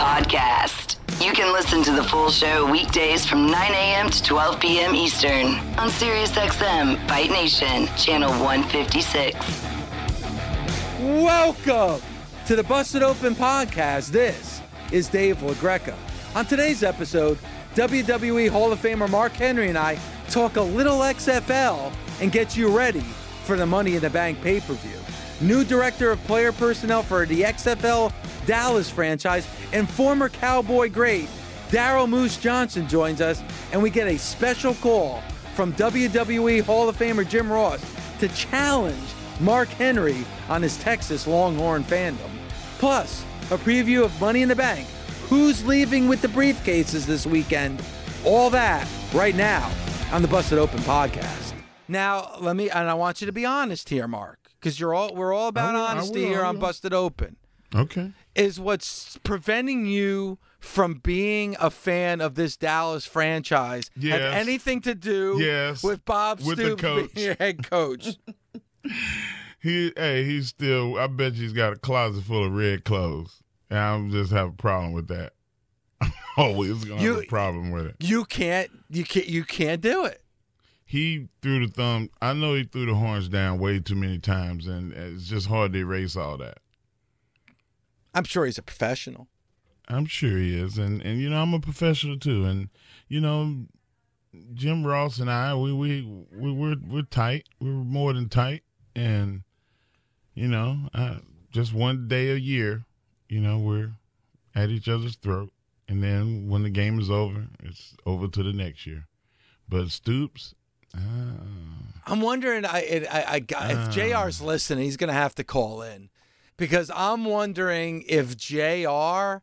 Podcast. You can listen to the full show weekdays from 9 a.m. to 12 p.m. Eastern on SiriusXM Fight Nation, channel 156. Welcome to the Busted Open Podcast. This is Dave LaGreca. On today's episode, WWE Hall of Famer Mark Henry and I talk a little XFL and get you ready for the Money in the Bank pay per view. New director of player personnel for the XFL Dallas franchise and former Cowboy great Daryl Moose Johnson joins us, and we get a special call from WWE Hall of Famer Jim Ross to challenge Mark Henry on his Texas Longhorn fandom. Plus, a preview of Money in the Bank. Who's leaving with the briefcases this weekend? All that right now on the Busted Open podcast. Now, let me, and I want you to be honest here, Mark, because you're all we're all about oh, will, I honesty will, here on. Busted Open. Okay. Is what's preventing you from being a fan of this Dallas franchise have anything to do Yes. with Bob With the Stoops being coach. your head coach? He hey, he's still I bet you he's got a closet full of red clothes. And I just have a problem with that. I'm always gonna You- have a problem with it. you can't you can't you can't do it. He threw the thumb I know he threw the horns down way too many times and it's just hard to erase all that. I'm sure he's a professional. I'm sure he is, and and you know I'm a professional too, and you know Jim Ross and I we we we we're we're tight, we're more than tight, and you know I, just one day a year, you know we're at each other's throat, and then when the game is over, it's over to the next year. But Stoops, uh, I'm wondering I I, I got- if JR's listening, he's going to have to call in because I'm wondering if JR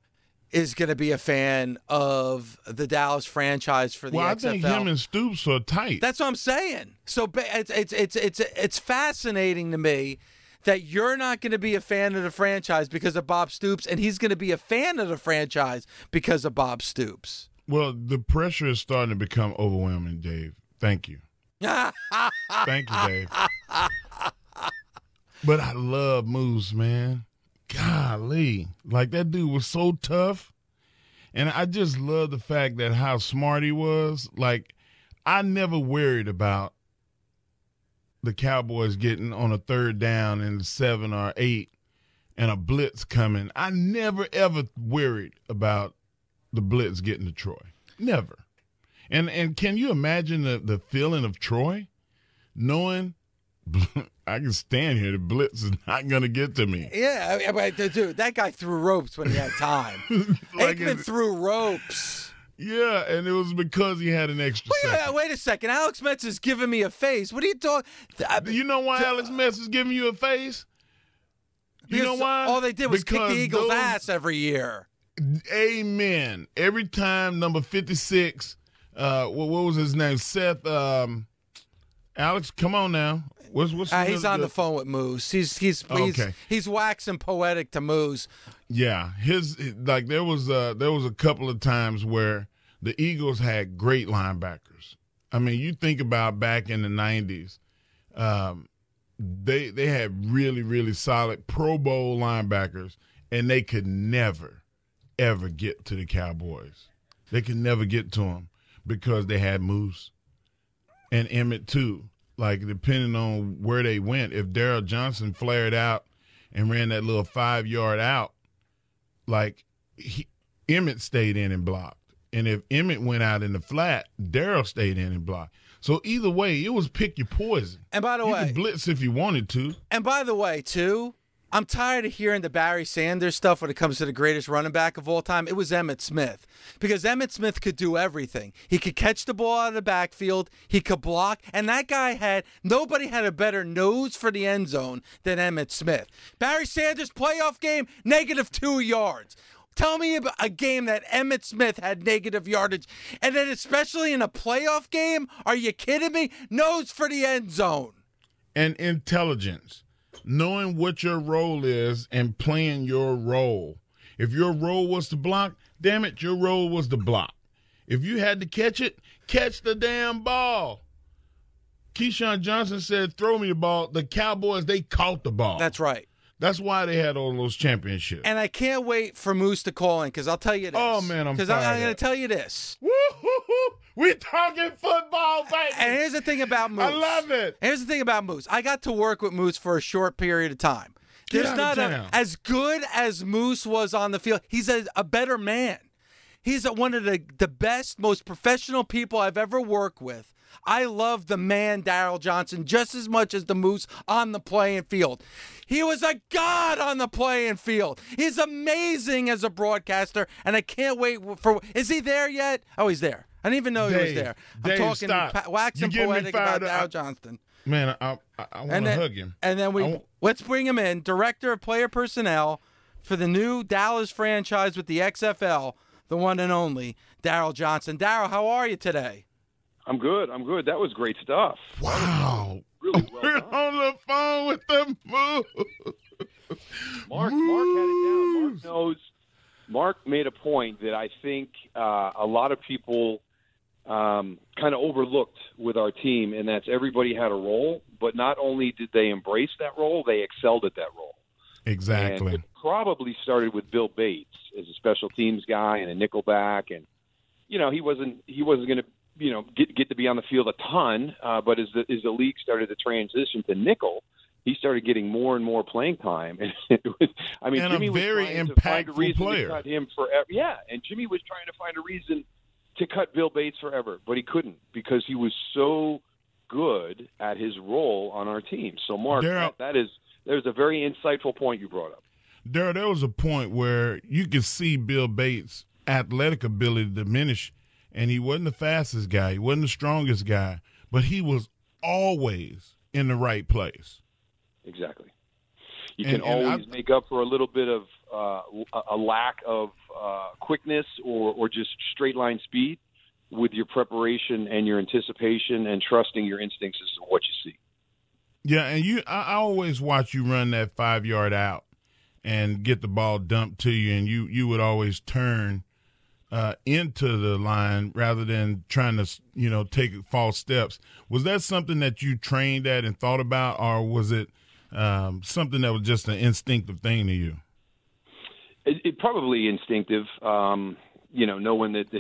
is going to be a fan of the Dallas franchise for the well I XFL. think him and Stoops are tight. That's what I'm saying. So it's it's it's it's it's fascinating to me that you're not going to be a fan of the franchise because of Bob Stoops, and he's going to be a fan of the franchise because of Bob Stoops. well, the pressure is starting to become overwhelming, Dave. Thank you. Thank you, Dave. But I love Moose, man. Golly. Like that dude was so tough. And I just love the fact that how smart he was. Like, I never worried about the Cowboys getting on a third down and seven or eight and a blitz coming. I never ever worried about the blitz getting to Troy. Never. And and can you imagine the, the feeling of Troy knowing I can stand here, the blitz is not gonna get to me. Yeah, I- I- but dude, that guy threw ropes when he had time. Like Aikman threw ropes. Yeah, and it was because he had an extra Wait, second. wait, a second. Alex Metz is giving me a face. What are you talking? You know why Alex Metz is giving you a face? You know why? All they did was kick the Eagles' those- ass every year. Amen. Every time number 56, uh, what, what was his name? Seth, um, Alex, come on now. What's, what's Uh, he's the- on the phone with Moose. He's he's he's, Okay. he's waxing poetic to Moose. Yeah, his like there was uh there was a couple of times where the Eagles had great linebackers. I mean, you think about back in the '90s, um, they they had really really solid Pro Bowl linebackers, and they could never ever get to the Cowboys. They could never get to them because they had Moose and Emmitt too. Like depending on where they went, if Daryl Johnson flared out and ran that little five yard out, like he, Emmitt stayed in and blocked. And if Emmitt went out in the flat, Daryl stayed in and blocked. So either way, it was pick your poison. And by the you way, could blitz if you wanted to. and by the way, too, I'm tired of hearing the Barry Sanders stuff when it comes to the greatest running back of all time. It was Emmitt Smith because Emmitt Smith could do everything. He could catch the ball out of the backfield, he could block, and that guy had nobody had a better nose for the end zone than Emmitt Smith. Barry Sanders playoff game negative two yards. Tell me about a game that Emmitt Smith had negative yardage, and then especially in a playoff game. Are you kidding me? Nose for the end zone. And intelligence, knowing what your role is and playing your role. If your role was to block, damn it, your role was to block. If you had to catch it, catch the damn ball. Keyshawn Johnson said, "Throw me the ball." The Cowboys they caught the ball. That's right. That's why they had all those championships. And I can't wait for Moose to call in because I'll tell you this. Oh, man, I'm because I'm going to tell you this. We talking football, baby. And here's the thing about Moose. I love it. Here's the thing about Moose. I got to work with Moose for a short period of time. There's not a, as good as Moose was on the field. He's a, a better man. He's a, one of the, the best, most professional people I've ever worked with. I love the man, Daryl Johnson, just as much as the Moose on the playing field. He was a god on the playing field. He's amazing as a broadcaster, and I can't wait for. Is he there yet? Oh, he's there. I didn't even know he was there. I'm Dave, talking stop. pa- waxing You poetic about fired up. Daryl Johnston. Man, I I, I want to hug him. and then we I wa- let's bring him in, director of player personnel for the new Dallas franchise with the XFL, the one and only Daryl Johnson. Daryl, how are you today? I'm good. I'm good. That was great stuff. Wow. Really well We're done. on the phone with the move. Mark, Mark had it down. Mark knows. Mark made a point that I think uh, a lot of people um, kind of overlooked with our team, and that's everybody had a role. But not only did they embrace that role, they excelled at that role. Exactly. And it probably started with Bill Bates as a special teams guy and a nickelback, and you know he wasn't he wasn't going to you know get get to be on the field a ton, uh, but as the as the league started to transition to nickel, he started getting more and more playing time. And it was, I mean, And a Jimmy was very trying to find a impactful reason player. to cut him forever. Yeah, and Jimmy was trying to find a reason to cut Bill Bates forever, but he couldn't because he was so good at his role on our team. So, Mark, Darryl- that, that is there's a very insightful point you brought up. There, there was a point where you could see Bill Bates' athletic ability diminish, and he wasn't the fastest guy, he wasn't the strongest guy, but he was always in the right place. Exactly. You And- can and always I- make up for a little bit of uh, a- lack of uh, quickness or, or just straight line speed with your preparation and your anticipation and trusting your instincts as to what you see. Yeah, and you, I, I always watch you run that five yard out and get the ball dumped to you, and you you would always turn uh, into the line rather than trying to you know take false steps. Was that something that you trained at and thought about, or was it um, something that was just an instinctive thing to you? It, it probably instinctive, um, you know, knowing that the,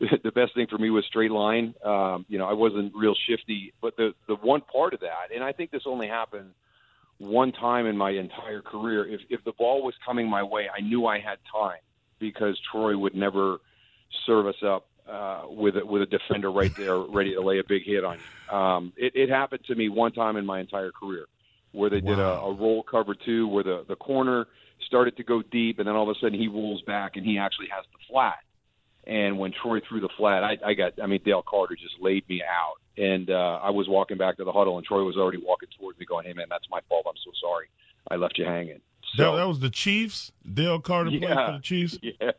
the best thing for me was straight line. Um, you know, I wasn't real shifty, but the the one part of that, and I think this only happened one time in my entire career. If if the ball was coming my way, I knew I had time because Troy would never serve us up uh, with a, with a defender right there ready to lay a big hit on you. Um, it, it happened to me one time in my entire career where they did a, a roll cover two where the the corner started to go deep and then all of a sudden he rolls back and he actually has the flat. And when Troy threw the flat, I, I got I mean Dale Carter just laid me out. And uh, I was walking back to the huddle and Troy was already walking towards me going, Hey man, that's my fault. I'm so sorry. I left you hanging. So that, that was the Chiefs. Dale Carter played for the Chiefs. yeah.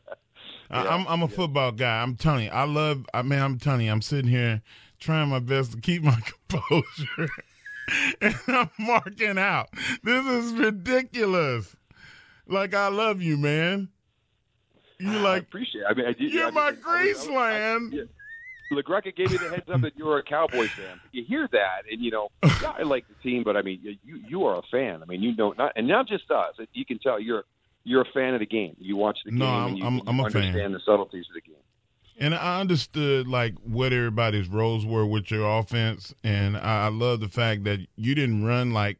I, Yeah, I'm I'm a football guy. I'm telling you, I love. I mean, I'm telling you, I'm sitting here trying my best to keep my composure, and I'm marking out. This is ridiculous. Like I love you, man. You I like appreciate it. I mean I did you're I my mean, I was- I was- I- Graceland. yeah. LaGreca gave me the heads up that you were a Cowboys fan. You hear that, and you know, yeah, I like the team, but I mean, you you are a fan. I mean, you know, not and not just us. You can tell you're you're a fan of the game. You watch the No, game, I'm- and you, I'm- I'm a fan. understand the subtleties of the game. And I understood like what everybody's roles were with your offense, and I, I love the fact that you didn't run like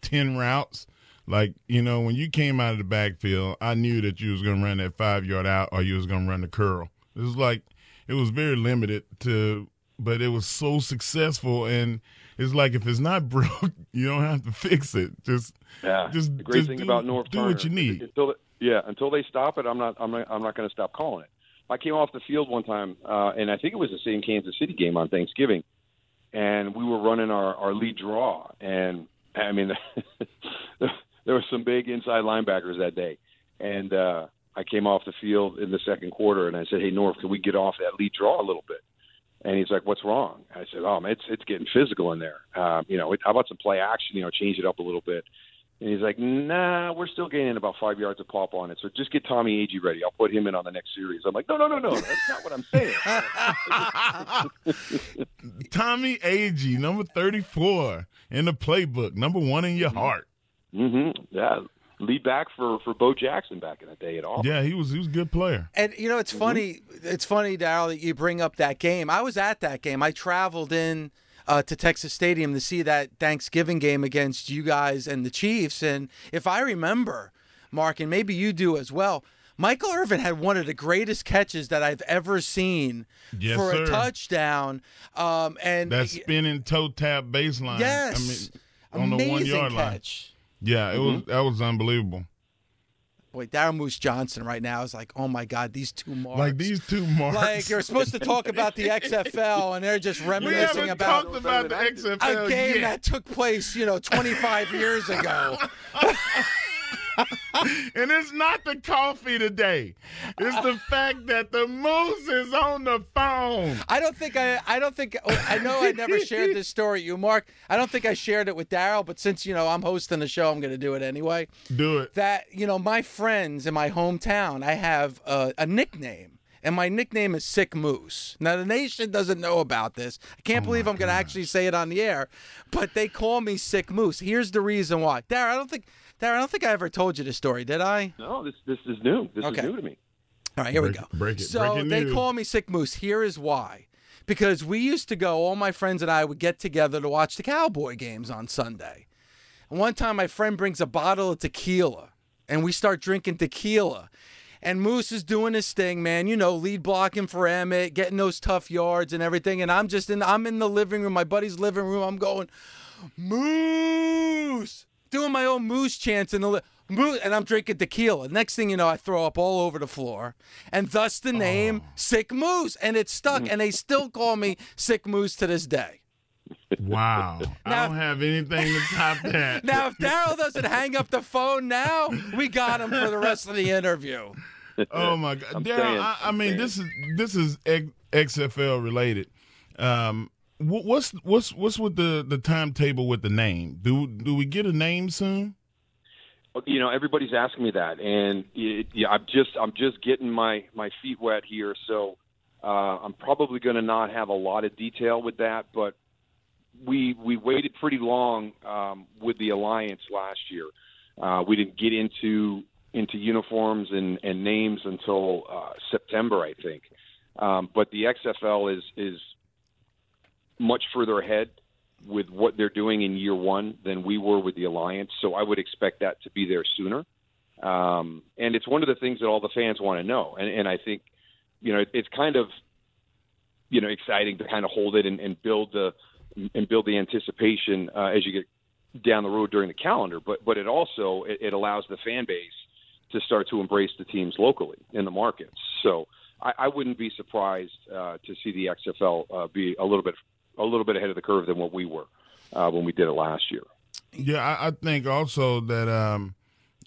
ten routes. Like you know, when you came out of the backfield, I knew that you was going to run that five yard out, or you was going to run the curl. It was like it was very limited to, but it was so successful, and it's like if it's not broke, you don't have to fix it. Just Yeah, Just- the great just thing do- about Norv do what you need. Until yeah, until they stop it, I'm not I'm not I'm not going to stop calling it. I came off the field one time, uh, and I think it was the same Kansas City game on Thanksgiving, and we were running our our lead draw, and I mean, there were some big inside linebackers that day, and uh, I came off the field in the second quarter and I said, "Hey Norv, can we get off that lead draw a little bit?" And he's like, "What's wrong?" I said, "Oh, man, it's it's getting physical in there. Um, you know, how about some play action? You know, change it up a little bit." And he's like, "Nah, we're still gaining about five yards of pop on it. So just get Tommy Agee ready. I'll put him in on the next series." I'm like, "No, no, no, no. That's not what I'm saying." Tommy Agee, number 34 in the playbook, number one in your heart. Mm-hmm. Yeah, lead back for for Bo Jackson back in the day at all. Yeah, he was he was a good player. And you know, it's funny. It's funny, Daryl, that you bring up that game. I was at that game. I traveled in uh, to Texas Stadium to see that Thanksgiving game against you guys and the Chiefs. And if I remember, Mark, and maybe you do as well. Michael Irvin had one of the greatest catches that I've ever seen Yes, for sir. a touchdown. Um, and That spinning toe tap baseline. yes, I mean, on the one amazing yard line. Yeah, it was mm-hmm. that was unbelievable. Boy, Darren Moose Johnson right now is like, oh my God, these two marks. Like these two marks. Like you're supposed to talk about the XFL, and they're just reminiscing about talked about the XFL a game yet. that took place, you know, 25 years ago. and it's not the coffee today. It's the fact that the moose is on the phone. I don't think I, I don't think, oh, I know I never shared this story, you, Mark. I don't think I shared it with Daryl, but since, you know, I'm hosting the show, I'm going to do it anyway. Do it. That, you know, my friends in my hometown, I have a, a nickname. And my nickname is Sick Moose. Now the nation doesn't know about this. I can't oh believe I'm going to actually say it on the air, but they call me Sick Moose. Here's the reason why. Darren, I don't think Darren, I don't think I ever told you this story, did I? No, this this is new. This Okay. is new to me. All right, here we go. break it. So Breaking they news. call me Sick Moose. Here is why. Because we used to go, all my friends and I would get together to watch the Cowboy games on Sunday. And one time my friend brings a bottle of tequila and we start drinking tequila. And Moose is doing his thing, man. You know, lead blocking for Emmitt, getting those tough yards and everything. And I'm just in I'm in the living room, my buddy's living room. I'm going, Moose! Doing my own moose chants in the li- moose, and I'm drinking tequila. Next thing you know, I throw up all over the floor, and thus the name Sick Moose, and it stuck. And they still call me Sick Moose to this day. Wow. I don't have anything to top that. Now, if Daryl doesn't hang up the phone now, we got him for the rest of the interview. Oh my God, I'm Daryl! I, I mean, this is this is X- XFL related. Um, wh- what's what's what's with the the timetable with the name? Do do we get a name soon? You know, everybody's asking me that, and it, yeah, I'm just I'm just getting my my feet wet here. So uh, I'm probably going to not have a lot of detail with that, but we we waited pretty long um, with the alliance last year. Uh, we didn't get into into uniforms and, and names until uh, September, I think. Um, but the XFL is is much further ahead with what they're doing in year one than we were with the alliance. So I would expect that to be there sooner. Um, and it's one of the things that all the fans want to know. And, and I think, you know, it, it's kind of, you know, exciting to kind of hold it and, and build the and build the anticipation uh, as you get down the road during the calendar. But but it also it, it allows the fan base to start to embrace the teams locally in the markets. So I, wouldn't be surprised uh, to see the XFL uh, be a little bit a little bit ahead of the curve than what we were uh, when we did it last year. Yeah, I, I think also that um,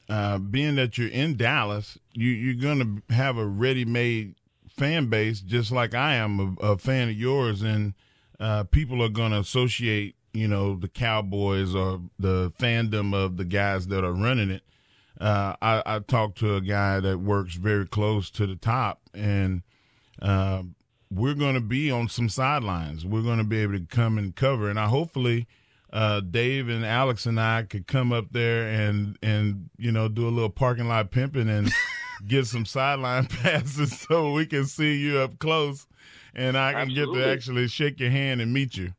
uh, being that you're in Dallas, you, you're going to have a ready-made fan base, just like I am a, a fan of yours, and uh, people are going to associate, you know, the Cowboys or the fandom of the guys that are running it. Uh, I, I talked to a guy that works very close to the top, and uh, we're going to be on some sidelines. We're going to be able to come and cover, and I hopefully uh, Dave and Alex and I could come up there and and you know do a little parking lot pimping and get some sideline passes so we can see you up close, and I can get to actually shake your hand and meet you.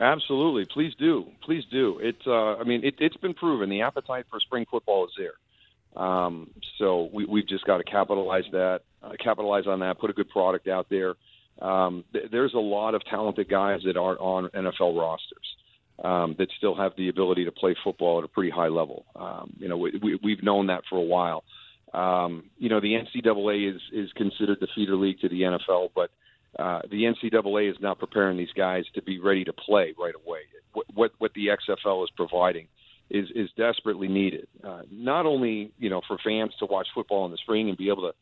Absolutely, please do, please do. It's, uh, I mean, it, it's been proven the appetite for spring football is there. Um, so we, we've just got to capitalize that, uh, capitalize on that, put a good product out there. Um, th- there's a lot of talented guys that aren't on NFL rosters um, that still have the ability to play football at a pretty high level. Um, you know, we, we, we've known that for a while. Um, you know, the NCAA is is considered the feeder league to the NFL, but uh, the NCAA is not preparing these guys to be ready to play right away. What what, what the XFL is providing is is desperately needed. Uh, not only you know for fans to watch football in the spring and be able to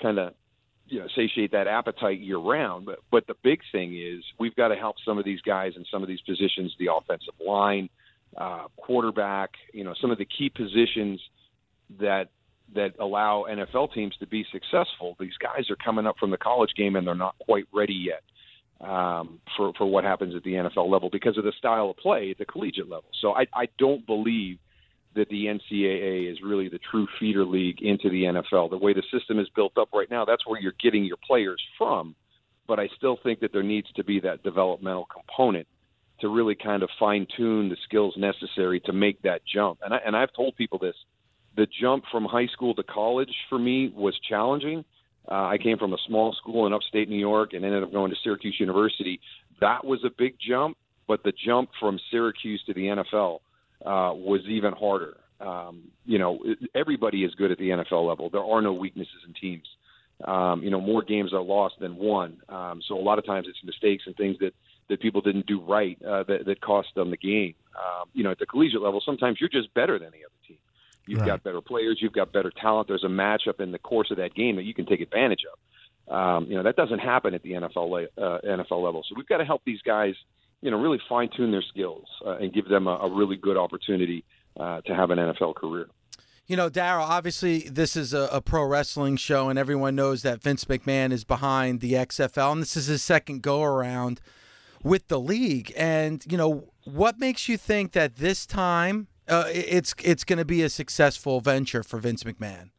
kind of you know satiate that appetite year round, but but the big thing is we've got to help some of these guys in some of these positions, the offensive line, uh, quarterback, you know, some of the key positions that that allow NFL teams to be successful. These guys are coming up from the college game and they're not quite ready yet um, for for what happens at the NFL level because of the style of play at the collegiate level. So I, I don't believe that the NCAA is really the true feeder league into the NFL. The way the system is built up right now, that's where you're getting your players from. But I still think that there needs to be that developmental component to really kind of fine tune the skills necessary to make that jump. And I, and I've told people this: the jump from high school to college for me was challenging uh, I came from a small school in upstate New York and ended up going to Syracuse University. That was a big jump, but the jump from Syracuse to the NFL uh, was even harder. Um, you know, everybody is good at the NFL level. There are no weaknesses in teams. Um, you know, more games are lost than won. Um, so a lot of times it's mistakes and things that that people didn't do right uh, that, that cost them the game. Um, you know, at the collegiate level, sometimes you're just better than the other team. You've right. got better players. You've got better talent. There's a matchup in the course of that game that you can take advantage of. Um, you know that doesn't happen at the NFL uh, NFL level. So we've got to help these guys, you know, really fine tune their skills uh, and give them a, a really good opportunity uh, to have an NFL career. You know, Daryl, obviously this is a, a, pro wrestling show, and everyone knows that Vince McMahon is behind the XFL, and this is his second go around with the league. And, you know, what makes you think that this time uh, it's it's going to be a successful venture for Vince McMahon?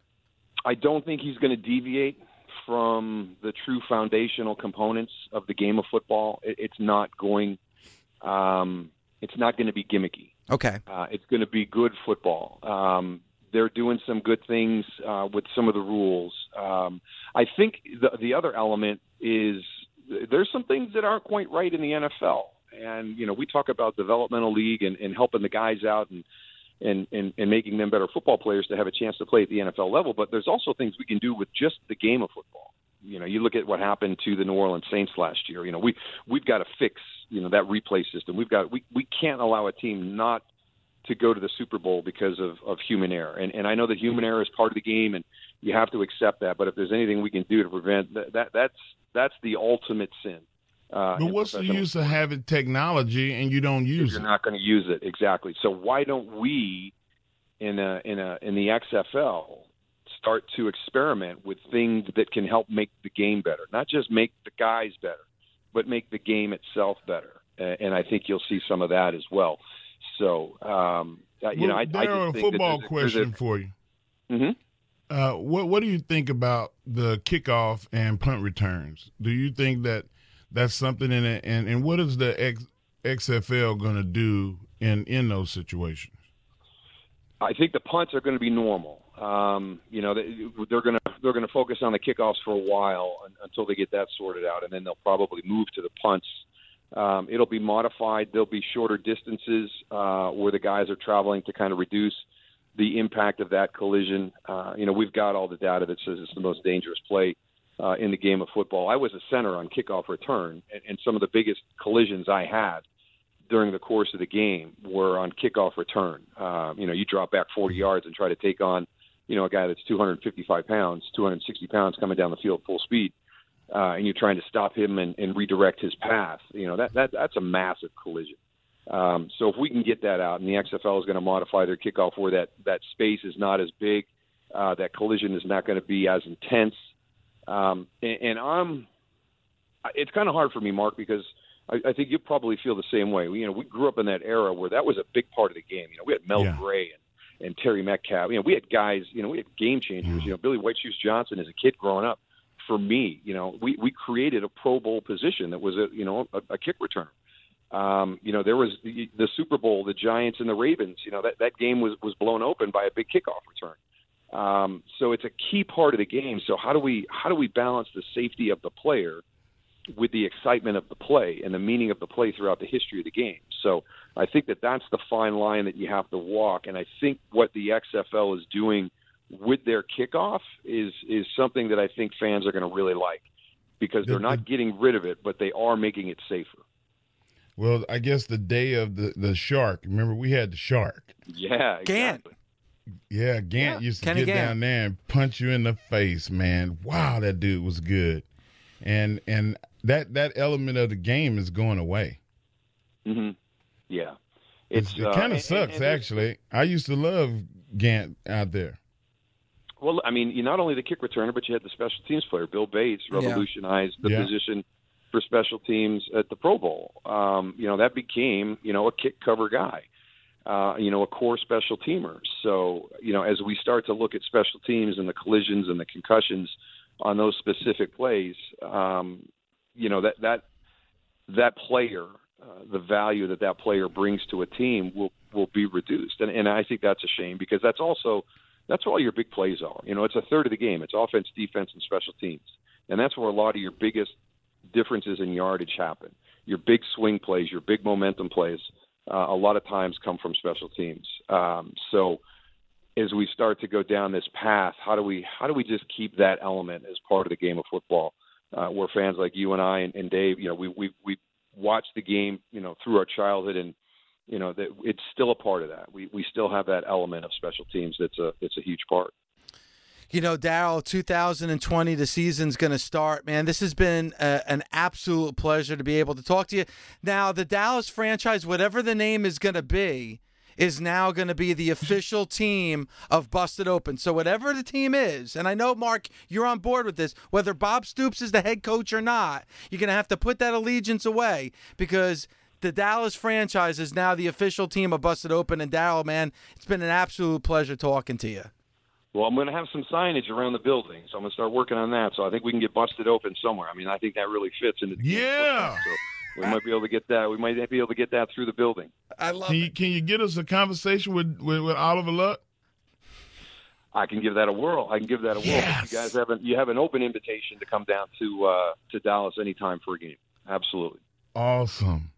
I don't think he's going to deviate from the true foundational components of the game of football. It, it's not going. Um, it's not going to be gimmicky. Okay. Uh, it's going to be good football. Um, they're doing some good things uh, with some of the rules. Um, I think the the other element is there's some things that aren't quite right in the NFL and you know we talk about developmental league and, and helping the guys out and, and and and making them better football players to have a chance to play at the NFL level. But there's also things we can do with just the game of football. You know, you look at what happened to the New Orleans Saints last year. You know, we we've got to fix you know that replay system. We've got we we can't allow a team not to go to the Super Bowl because of, of human error. And, and I know that human error is part of the game, and you have to accept that. But if there's anything we can do to prevent that, that that's that's the ultimate sin. Uh, but what's the use of having technology and you don't use you're it? You're not going to use it exactly. So why don't we, in a, in a in the XFL, start to experiment with things that can help make the game better, not just make the guys better, but make the game itself better. And I think you'll see some of that as well. So, um, well, you know, I, I just a football a, question a, for you. Mm-hmm. Uh, what What do you think about the kickoff and punt returns? Do you think that that's something in it. And and what is the X, XFL going to do in in those situations? I think the punts are going to be normal. Um, you know, they're going to they're going to focus on the kickoffs for a while until they get that sorted out, and then they'll probably move to the punts. Um, it'll be modified. There'll be shorter distances uh, where the guys are traveling to kind of reduce the impact of that collision. Uh, you know, we've got all the data that says it's the most dangerous play uh, in the game of football. I was a center on kickoff return, and, and some of the biggest collisions I had during the course of the game were on kickoff return. Uh, you know, you drop back 40 yards and try to take on, you know, a guy that's 255 pounds, 260 pounds coming down the field full speed, uh, and you're trying to stop him and, and redirect his path. You know, that, that that's a massive collision. Um, so if we can get that out, and the XFL is going to modify their kickoff where that that space is not as big, uh, that collision is not going to be as intense. Um, and, and I'm, it's kind of hard for me, Mark, because I, I think you probably feel the same way. We, you know, we grew up in that era where that was a big part of the game. You know, we had Mel yeah. Gray and, and Terry Metcalf. You know, we had guys. You know, we had game changers. You know, Billy White Shoes Johnson as a kid growing up. For me, you know, we we created a Pro Bowl position that was a you know a, a kick returner. Um, you know, there was the, the Super Bowl, the Giants and the Ravens. You know, that that game was was blown open by a big kickoff return. Um, so it's a key part of the game. So how do we how do we balance the safety of the player with the excitement of the play and the meaning of the play throughout the history of the game? So I think that that's the fine line that you have to walk. And I think what the XFL is doing with their kickoff is is something that I think fans are going to really like because they're not getting rid of it, but they are making it safer. Well, I guess the day of the the shark. Remember, we had the shark. Yeah, Gant. Yeah, Gant Yeah. used to Kenny get Gant. down there and punch you in the face, man. Wow, that dude was good. And and that that element of the game is going away. hmm Yeah, It's, it uh, kind of and- sucks, and there's- actually. I used to love Gant out there. Well, I mean, you not only the kick returner, but you had the special teams player. Bill Bates Yeah. revolutionized the Yeah. position for special teams at the Pro Bowl. Um, you know, that became you know a kick cover guy. Uh, you know, a core special teamer. So, you know, as we start to look at special teams and the collisions and the concussions on those specific plays, um, you know that that that player, uh, the value that that player brings to a team will will be reduced, and and I think that's a shame because that's also that's where all your big plays are. You know, it's a third of the game. It's offense, defense, and special teams, and that's where a lot of your biggest differences in yardage happen. Your big swing plays, your big momentum plays, uh, a lot of times come from special teams. Um, so as we start to go down this path, how do we how do we just keep that element as part of the game of football? Uh, where fans like you and I and, and Dave, you know, we we we watch the game, you know, through our childhood, and you know that it's still a part of that. We we still have that element of special teams. That's a it's a huge part. You know, Daryl, 2020, the season's going to start. Man, this has been a, an absolute pleasure to be able to talk to you. Now, the Dallas franchise, whatever the name is going to be, is now going to be the official team of Busted Open. So, whatever the team is, and I know, Mark, you're on board with this, whether Bob Stoops is the head coach or not, you're going to have to put that allegiance away because the Dallas franchise is now the official team of Busted Open. And, Daryl, man, it's been an absolute pleasure talking to you. Well, I'm going to have some signage around the building, so I'm going to start working on that. So I think we can get busted open somewhere. I mean, I think that really fits into the Yeah. football. So we might be able to get that. We might be able to get that through the building. I love Can it. you can you get us a conversation with with, with Oliver Luck? I can give that a whirl. I can give that a whirl. Yes. You guys have an, you have an open invitation to come down to uh, to Dallas anytime for a game. Absolutely. Awesome.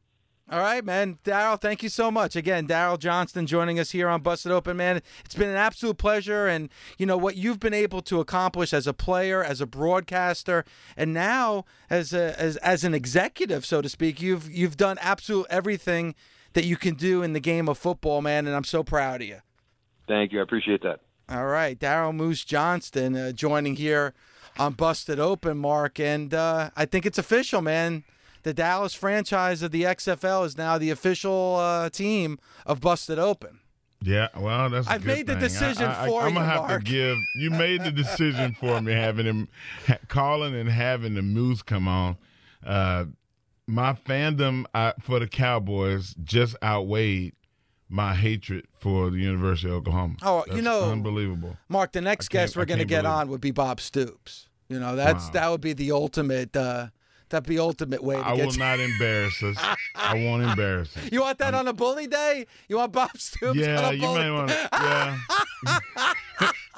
All right, man. Daryl, thank you so much. Again, Daryl Johnston joining us here on Busted Open, man. It's been an absolute pleasure. And, you know, what you've been able to accomplish as a player, as a broadcaster, and now as a, as, as an executive, so to speak, you've you've done absolute everything that you can do in the game of football, man. And I'm so proud of you. Thank you. I appreciate that. All right, Daryl Moose Johnston uh, joining here on Busted Open, Mark, and uh, I think it's official, man. The Dallas franchise of the XFL is now the official uh, team of Busted Open. Yeah, well, that's. i I've made the decision for I'm you, gonna have Mark. to give. You made the decision for me, having him ha- calling and having the Moose come on. Uh, my fandom for the Cowboys just outweighed my hatred for the University of Oklahoma. Oh, you know- unbelievable. Mark, the next guest we're going to get on would be Bob Stoops. You know, that's Wow. that would be the ultimate. Uh, that'd be ultimate way to I will to- not embarrass us. I won't embarrass us. you want that on a bully day? You want Bob Stoops? Yeah, on a bully? you may want. Yeah.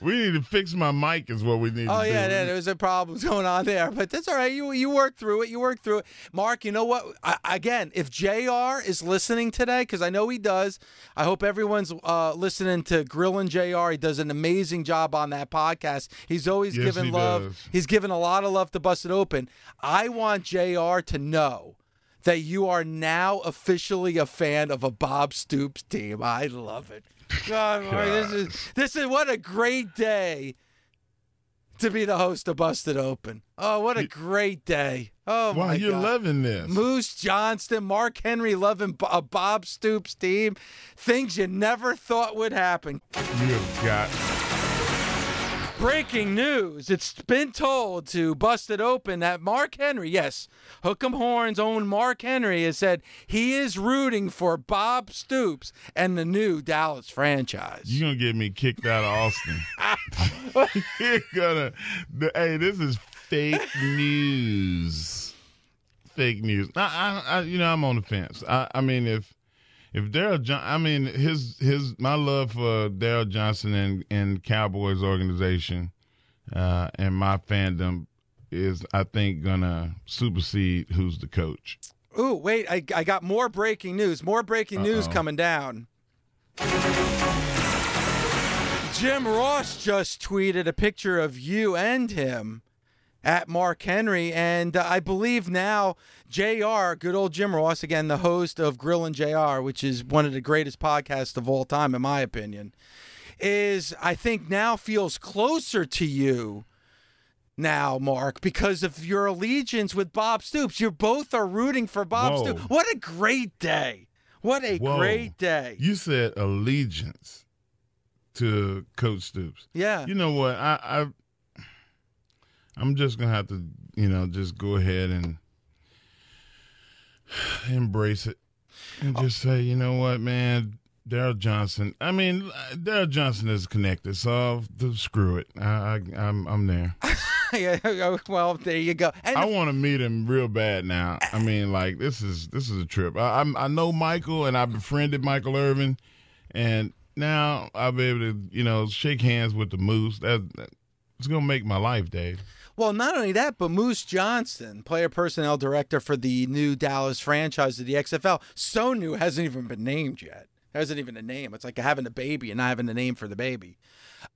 we need to fix my mic, is what we need Oh to yeah, do. yeah, there was a problem going on there, but that's all right. You you worked through it. You work through it. Mark, you know what? I, again, if JR is listening today, because I know he does, I hope everyone's uh, listening to Grilling JR He does an amazing job on that podcast. He's always Yes, given he love. does. He's given a lot of love to Busted Open. I want JR to know that you are now officially a fan of a Bob Stoops team. I love it. God, Mark, this is this is what a great day to be the host of Busted Open. Oh, what a great day! Oh Wow, my you're God. loving this. Moose Johnston, Mark Henry loving a uh, Bob Stoops team. Things you never thought would happen. You have got. Breaking news. It's been told to Busted Open that Mark Henry, yes, Hook'em Horn's own Mark Henry, has said he is rooting for Bob Stoops and the new Dallas franchise. You're gonna get me kicked out of Austin. you're gonna. Hey, this is fake news. Fake news. I, I, I, you know, I'm on the fence. I, I mean, if if Daryl John, I mean, his his my love for Daryl Johnson and and Cowboys organization, uh, and my fandom is, I think, gonna supersede who's the coach. Ooh, wait, I, I got more breaking news. More breaking news Uh-oh. coming down. Jim Ross just tweeted a picture of you and him at Mark Henry. And uh, I believe now JR, good old Jim Ross, again, the host of Grilling JR, which is one of the greatest podcasts of all time, in my opinion, is I think now feels closer to you now, Mark, because of your allegiance with Bob Stoops. You both are rooting for Bob Whoa. Stoops. What a great day. What a Whoa. great day. You said allegiance to Coach Stoops. Yeah. You know what? I, I I'm just gonna have to, you know, just go ahead and embrace it and oh. just say, you know what, man, Daryl Johnson. I mean, Daryl Johnson is connected, so I'll, screw it. I, I, I'm I'm there. yeah, well, there you go. And I want to meet him real bad now. I mean, like this is this is a trip. I I'm, I know Michael, and I befriended Michael Irvin, and now I'll be able to you know shake hands with the Moose. That, that it's gonna make my life, Dave. Well, not only that, but Moose Johnston, player personnel director for the new Dallas franchise of the XFL, so new hasn't even been named yet. Hasn't even a name. It's like having a baby and not having a name for the baby.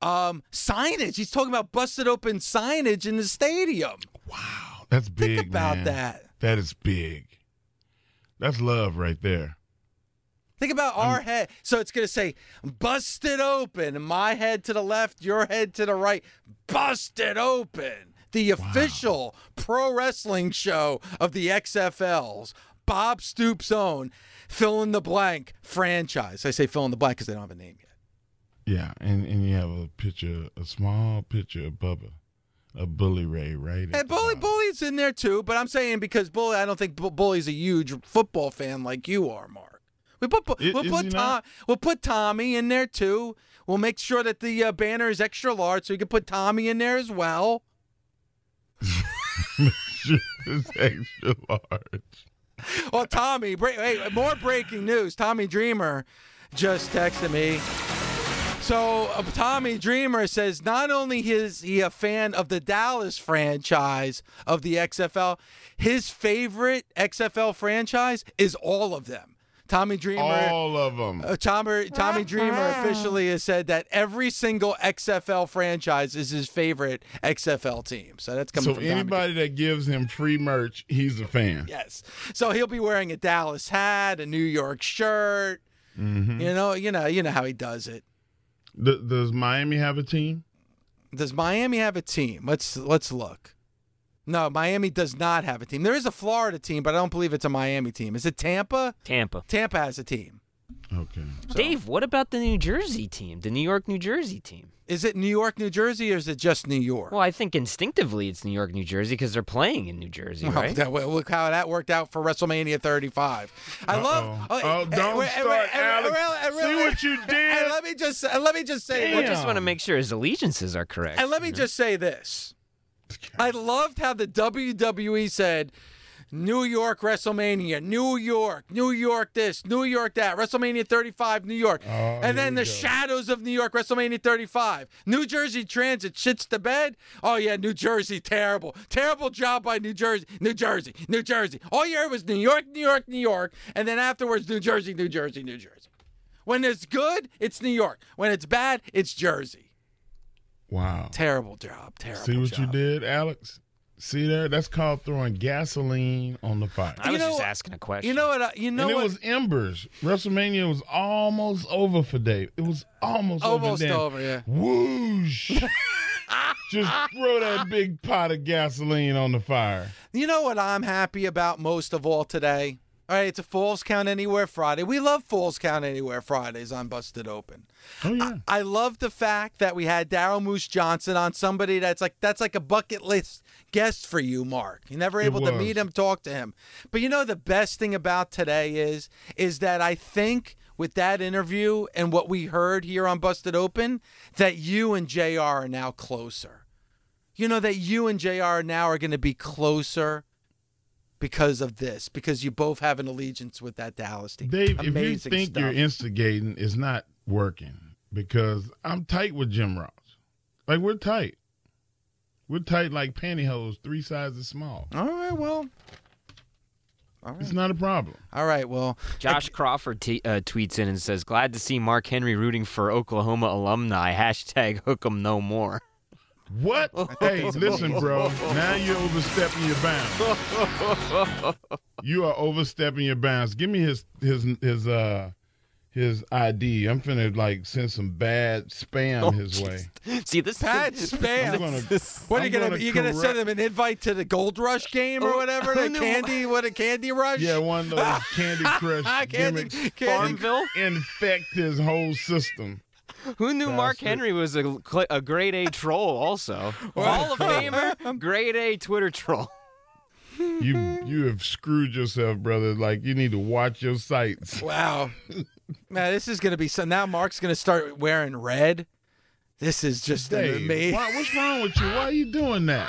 Um, signage. He's talking about busted open signage in the stadium. Wow, that's big. Think about man. that. That is big. That's love right there. Think about our head. So it's going to say busted open. My head to the left, your head to the right. Busted open. The official pro wrestling show of the XFLs. Bob Stoops' own fill in the blank franchise. I say fill in the blank because they don't have a name yet. Yeah, and and you have a picture, a small picture of Bubba, a Bully Ray, right? And Bully. Bully's in there too, but I'm saying because Bully, I don't think Bully's a huge football fan like you are, Mark. We put we'll put Tom, not? we'll put Tommy in there too. We'll make sure that the uh, banner is extra large, so we can put Tommy in there as well. it's extra large. Well, Tommy, break, hey, more breaking news. Tommy Dreamer just texted me. So uh, Tommy Dreamer says not only is he a fan of the Dallas franchise of the XFL, his favorite XFL franchise is all of them. Tommy Dreamer. All of them. Uh, Tommy, Tommy Dreamer officially has said that every single XFL franchise is his favorite XFL team. So that's coming So from Tommy anybody that gives him free merch, he's a fan. Yes. So he'll be wearing a Dallas hat, a New York shirt. Mm-hmm. You know, you know, you know how he does it. Th- does Miami have a team? Does Miami have a team? Let's let's look. No, Miami does not have a team. There is a Florida team, but I don't believe it's a Miami team. Is it Tampa? Tampa. Tampa has a team. Okay. Dave, what about the New Jersey team? The New York, New Jersey team? Is it New York, New Jersey, or is it just New York? Well, I think instinctively it's New York, New Jersey because they're playing in New Jersey, Well, right? that- well, look how that worked out for WrestleMania 35. I love. Uh-oh. Oh, eh, don't eh, start, eh, Alex. See what you did? And let me just let me just say. I just want to make sure his allegiances are correct. And let me just say this. I loved how the WWE said New York WrestleMania, New York, New York this, New York that, WrestleMania 35, New York. Oh, and then the shadows of New York, WrestleMania 35. New Jersey Transit shits the bed. Oh, yeah, New Jersey, terrible. Terrible job by New Jersey, New Jersey, New Jersey. All you heard was New York, New York, New York. And then afterwards, New Jersey, New Jersey, New Jersey. When it's good, it's New York. When it's bad, it's Jersey. Wow. Terrible job. Terrible See what job. you did, Alex? See there? That's called throwing gasoline on the fire. I You was know just what- asking a question. You know what? I- You know and it what? was embers. WrestleMania was almost over for Dave. It was almost, Almost over. then over, yeah. Whoosh! Just throw that big pot of gasoline on the fire. You know what I'm happy about most of all today? All right, it's a Falls Count Anywhere Friday. We love Falls Count Anywhere Fridays on Busted Open. Oh yeah. I love the fact that we had Daryl Moose Johnson on somebody that's like that's like a bucket list guest for you, Mark. You're never able to meet him, talk to him. But you know the best thing about today is is that I think with that interview and what we heard here on Busted Open, that you and JR are now closer. You know that you and JR now are going to be closer because of this, because you both have an allegiance with that Dallas team. Dave, Amazing if you think stuff. you're instigating, it's not working because I'm tight with Jim Ross. Like we're tight. We're tight like pantyhose, three sizes small. All right, well. All right. It's not a problem. All right, well. Josh Crawford t- uh, tweets in and says, "Glad to see Mark Henry rooting for Oklahoma alumni." Hashtag Hook 'em no more. What? hey, listen, bro. Now you're overstepping your bounds. you are overstepping your bounds. Give me his his his uh his ID. I'm finna like send some bad spam Oh, his way. See this Bad spam. I'm gonna- What are you gonna, gonna you gonna send him an invite to the Gold Rush game or Oh, whatever? The candy, what a Candy Rush? Yeah, one of those Candy Crush Candy- gimmicks candy- Farmville. infect his whole system. Who knew Mark Henry was a, cl- a grade A troll? Also, Hall of Famer, grade A Twitter troll. You you have screwed yourself, brother. Like you need to watch your sights. Wow. Man, this is gonna be so. Now Mark's gonna start wearing red. This is just an Dave, amazing. why, what's wrong with you? Why are you doing that?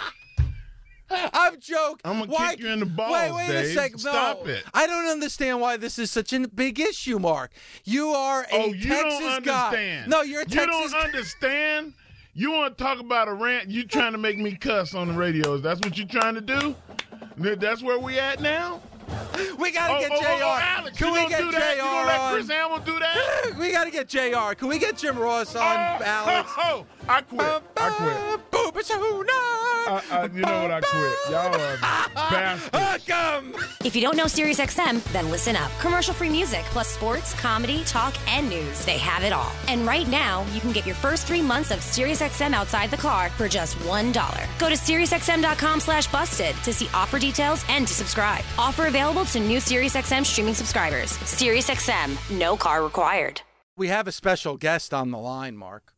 I'm joking. I'm gonna Why- kick you in the balls, Wait, wait a Dave. second. Stop it. I don't understand why this is such a big issue, Mark. You are a oh, you Texas don't guy. understand. No, you're a You Texas. You don't understand. You want to talk about a rant? You trying to make me cuss on the radio? Is that what you're trying to do? That's where we at now. we gotta Oh, get oh, Jr. oh, oh, Alex, Can we get Jr. that? You gonna let on? Chris Hamill do that? we gotta get Jr. Can we get Jim Ross on, oh, Alex? Oh, oh, I quit. I quit. I, I, you know what? I quit. Y'all are bastards. If you don't know SiriusXM, then listen up. Commercial-free music, plus sports, comedy, talk, and news. They have it all. And right now, you can get your first three months of SiriusXM outside the car for just $1. Go to SiriusXM.com slash busted to see offer details and to subscribe. Offer available to new SiriusXM streaming subscribers. SiriusXM, no car required. We have a special guest on the line, Mark.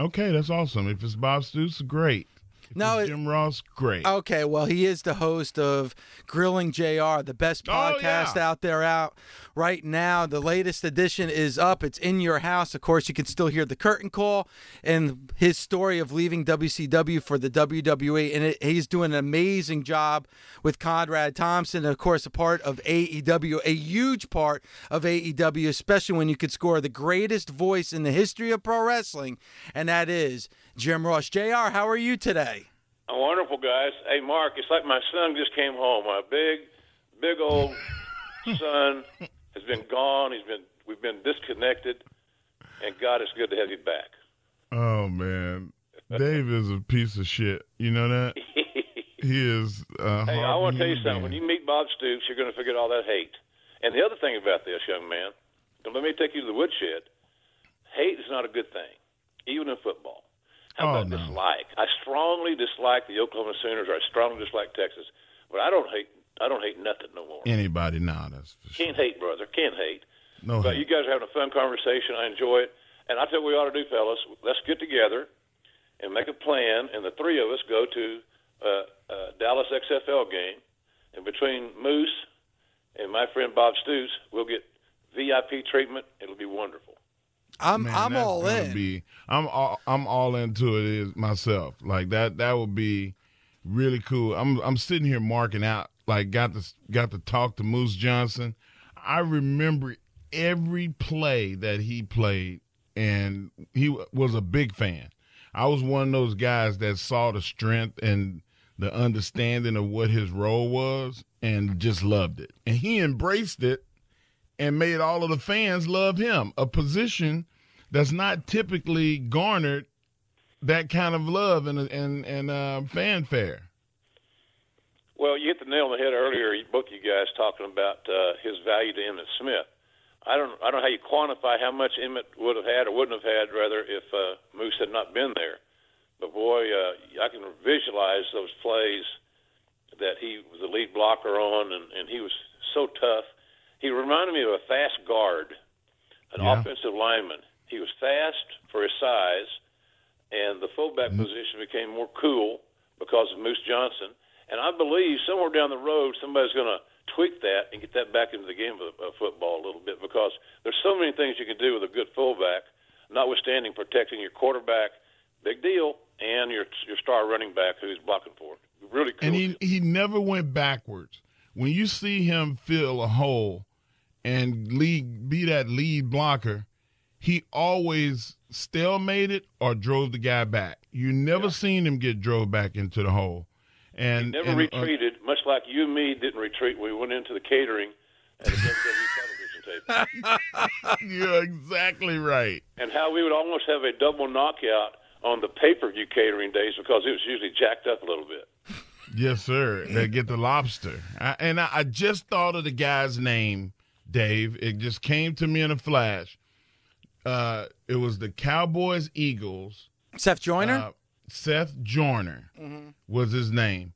Okay, that's awesome. If it's Bob Stoops, great. No, it's it- Jim Ross, great. Okay, well, he is the host of Grilling JR, the best Oh, podcast yeah. out there out right now. The latest edition is up. It's in your house. Of course, you can still hear the curtain call and his story of leaving WCW for the WWE. And it, he's doing an amazing job with Conrad Thompson. And of course, a part of AEW, a huge part of AEW, especially when you could score the greatest voice in the history of pro wrestling, and that is Jim Ross. JR, how are you today? Oh, wonderful, guys. Hey, Mark, it's like my son just came home. My big, big old son has been gone. He's been, we've been disconnected, and God, it's good to have you back. Oh man, Dave is a piece of shit. You know that he is. Uh, Hey, I want to tell you human something. When you meet Bob Stoops, you're going to forget all that hate. And the other thing about this, young man, and let me take you to the woodshed. Hate is not a good thing, even in football. How Oh, about no. dislike? I strongly dislike the Oklahoma Sooners. Or I strongly dislike Texas, but I don't hate. I don't hate nothing no more. Anybody now? That's for sure. Can't hate, brother. Can't hate. no. But hate. you guys are having a fun conversation. I enjoy it. And I tell you what we ought to do, fellas. Let's get together and make a plan, and the three of us go to uh, uh, Dallas XFL game. And between Moose and my friend Bob Stoops, we'll get VIP treatment. It'll be wonderful. I'm Man, I'm all in. Be, I'm all, I'm all into it is myself. Like that that would be really cool. I'm I'm sitting here marking out. Like got to got to talk to Moose Johnston. I remember every play that he played, and he w- was a big fan. I was one of those guys that saw the strength and the understanding of what his role was, and just loved it. And he embraced it and made all of the fans love him. A position that's not typically garnered that kind of love and and and uh, fanfare. Well, you hit the nail on the head earlier. Both you guys talking about uh, his value to Emmitt Smith. I don't, I don't know how you quantify how much Emmett would have had or wouldn't have had, rather, if uh, Moose had not been there. But boy, uh, I can visualize those plays that he was the lead blocker on, and, and he was so tough. He reminded me of a fast guard, an Yeah. offensive lineman. He was fast for his size, and the fullback mm-hmm. position became more cool because of Moose Johnston. And I believe somewhere down the road, somebody's going to tweak that and get that back into the game of, of football a little bit because there's so many things you can do with a good fullback, notwithstanding protecting your quarterback, big deal, and your your star running back who's blocking for it. Really cool. And he he never went backwards. When you see him fill a hole and lead be that lead blocker, he always stalemated or drove the guy back. You never seen him get drove back into the hole. And never and, uh, retreated, much like you and me didn't retreat we went into the catering at the WWE television tape. you're exactly right. and how we would almost have a double knockout on the pay-per-view catering days because it was usually jacked up a little bit. Yes, sir. They get the lobster. I, and I, I just thought of the guy's name, Dave. It just came to me in a flash. Uh, it was the Cowboys Eagles. Seth Joyner? Uh, Seth Joyner was his name.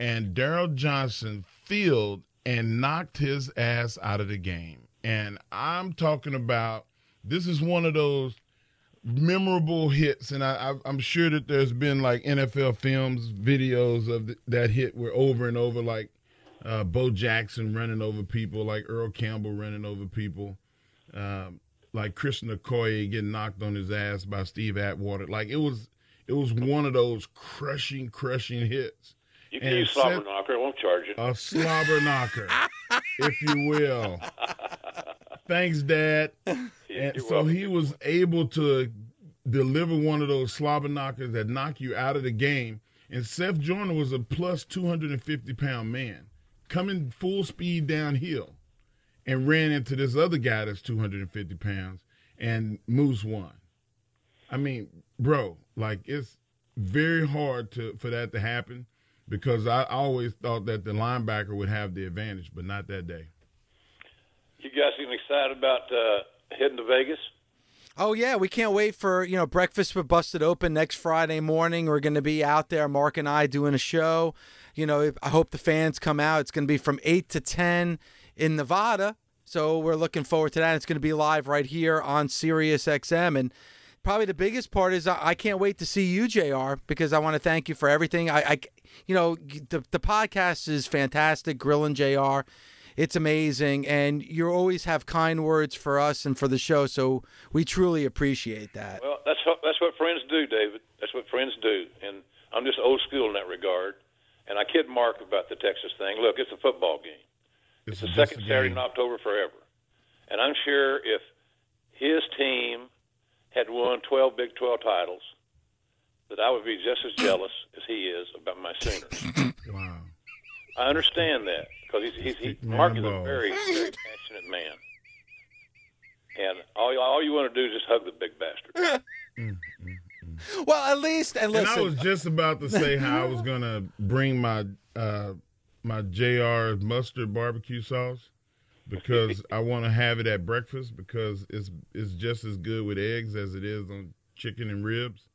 And Daryl Johnston fielded and knocked his ass out of the game. And I'm talking about this is one of those memorable hits, and I, I'm sure that there's been like NFL films, videos of th- that hit were over and over, like uh, Bo Jackson running over people, like Earl Campbell running over people, um, like Chris Okoye getting knocked on his ass by Steve Atwater. Like it was, it was one of those crushing, crushing hits. You can And use slobber Seth- knocker; it won't charge you. a slobber knocker, if you will. Thanks, Dad. And so welcome. he was able to deliver one of those slobber knockers that knock you out of the game. And Seth Joyner was a plus 250 pound man coming full speed downhill and ran into this other guy that's 250 pounds and Moose won. I mean, bro, like it's very hard to for that to happen because I always thought that the linebacker would have the advantage, but not that day. You guys getting excited about uh, heading to Vegas? Oh yeah, we can't wait for you know breakfast with Busted Open next Friday morning. We're going to be out there, Mark and I, doing a show. You know, I hope the fans come out. It's going to be from eight to ten in Nevada, so we're looking forward to that. It's going to be live right here on Sirius XM, and probably the biggest part is I can't wait to see you, Jr. Because I want to thank you for everything. I, I you know, the the podcast is fantastic. Grilling JR. It's amazing, and you always have kind words for us and for the show. So we truly appreciate that. Well, that's what, that's what friends do, David. That's what friends do, and I'm just old school in that regard. And I kid Mark about the Texas thing. Look, it's a football game. It's the second a Saturday game. in October forever. And I'm sure if his team had won 12 Big 12 titles, that I would be just as jealous as he is about my Sooners. Wow. I understand that because he's, he's, he, Mark is a very, very passionate man. And all, all you want to do is just hug the big bastard. Well, at least and listen. And. I was just about to say how I was gonna bring my uh, my JR mustard barbecue sauce because I want to have it at breakfast because it's it's just as good with eggs as it is on chicken and ribs.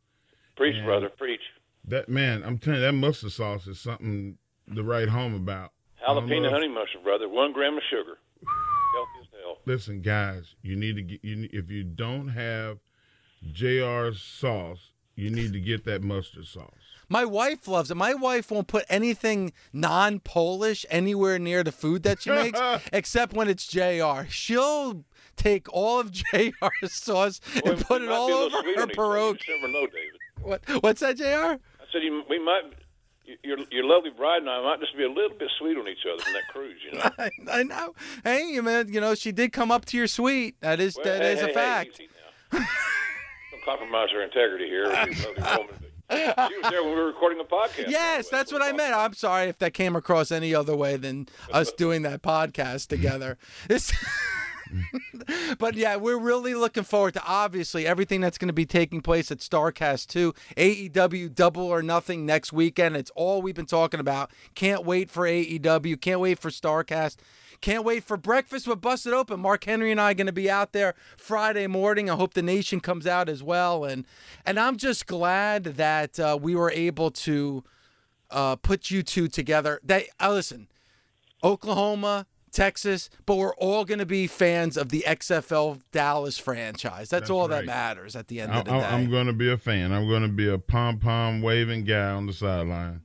Preach, Yeah. brother, preach. That man, I'm telling you, that mustard sauce is something to write home about. I Jalapeno love- honey mustard, brother. One gram of sugar. Healthy as hell. Listen, guys, you need to get you. If you don't have JR's sauce, you need to get that mustard sauce. My wife loves it. My wife won't put anything non-Polish anywhere near the food that she makes, except when it's JR. She'll take all of JR's sauce Well, and put it all be a little over her on pierogi. You never know, David. What, what's that, JR? I said you, we might. Your your lovely bride and I might just be a little bit sweet on each other in that cruise, you know. I, I know. Hey, you man, you know she did come up to your suite. That is Well, that hey, is hey, a hey, fact. now. Don't compromise her integrity here. She was there when we were recording the podcast. Yes, that's what I meant. I'm sorry if that came across any other way than us doing that podcast together. This, but yeah, we're really looking forward to obviously everything that's going to be taking place at Starcast 2, AEW Double or Nothing next weekend. It's all we've been talking about. Can't wait for AEW. Can't wait for Starcast. Can't wait for breakfast with Busted Open. Mark Henry and I are going to be out there Friday morning. I hope the nation comes out as well, and and I'm just glad that uh, we were able to uh, put you two together. That uh, listen, Oklahoma, Texas, but we're all going to be fans of the XFL Dallas franchise. That's, That's all that matters at the end I, of the day. I'm going to be a fan. I'm going to be a pom pom waving guy on the sideline,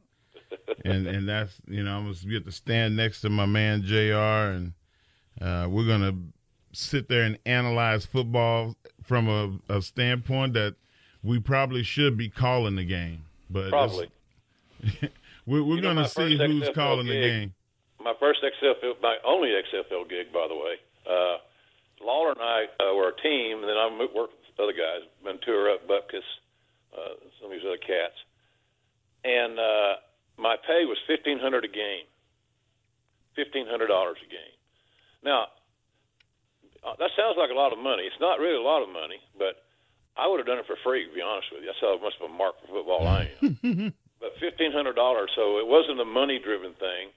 and and that's you know I'm going to get to stand next to my man Jr. and uh, we're going to sit there and analyze football from a, a standpoint that we probably should be calling the game, but Probably. we're, we're You know, going to see who's XFL calling the game. My first XFL, my only XFL gig, by the way. Uh, Lawler and I uh, were a team, and then I worked with other guys, Ventura, Bupkis, uh, some of these other cats. And uh, my pay was fifteen hundred a game. Fifteen hundred dollars a game. Now, uh, that sounds like a lot of money. It's not really a lot of money, but I would have done it for free. To be honest with you, that's how much of a mark for football I am. but fifteen hundred dollars, so it wasn't a money-driven thing.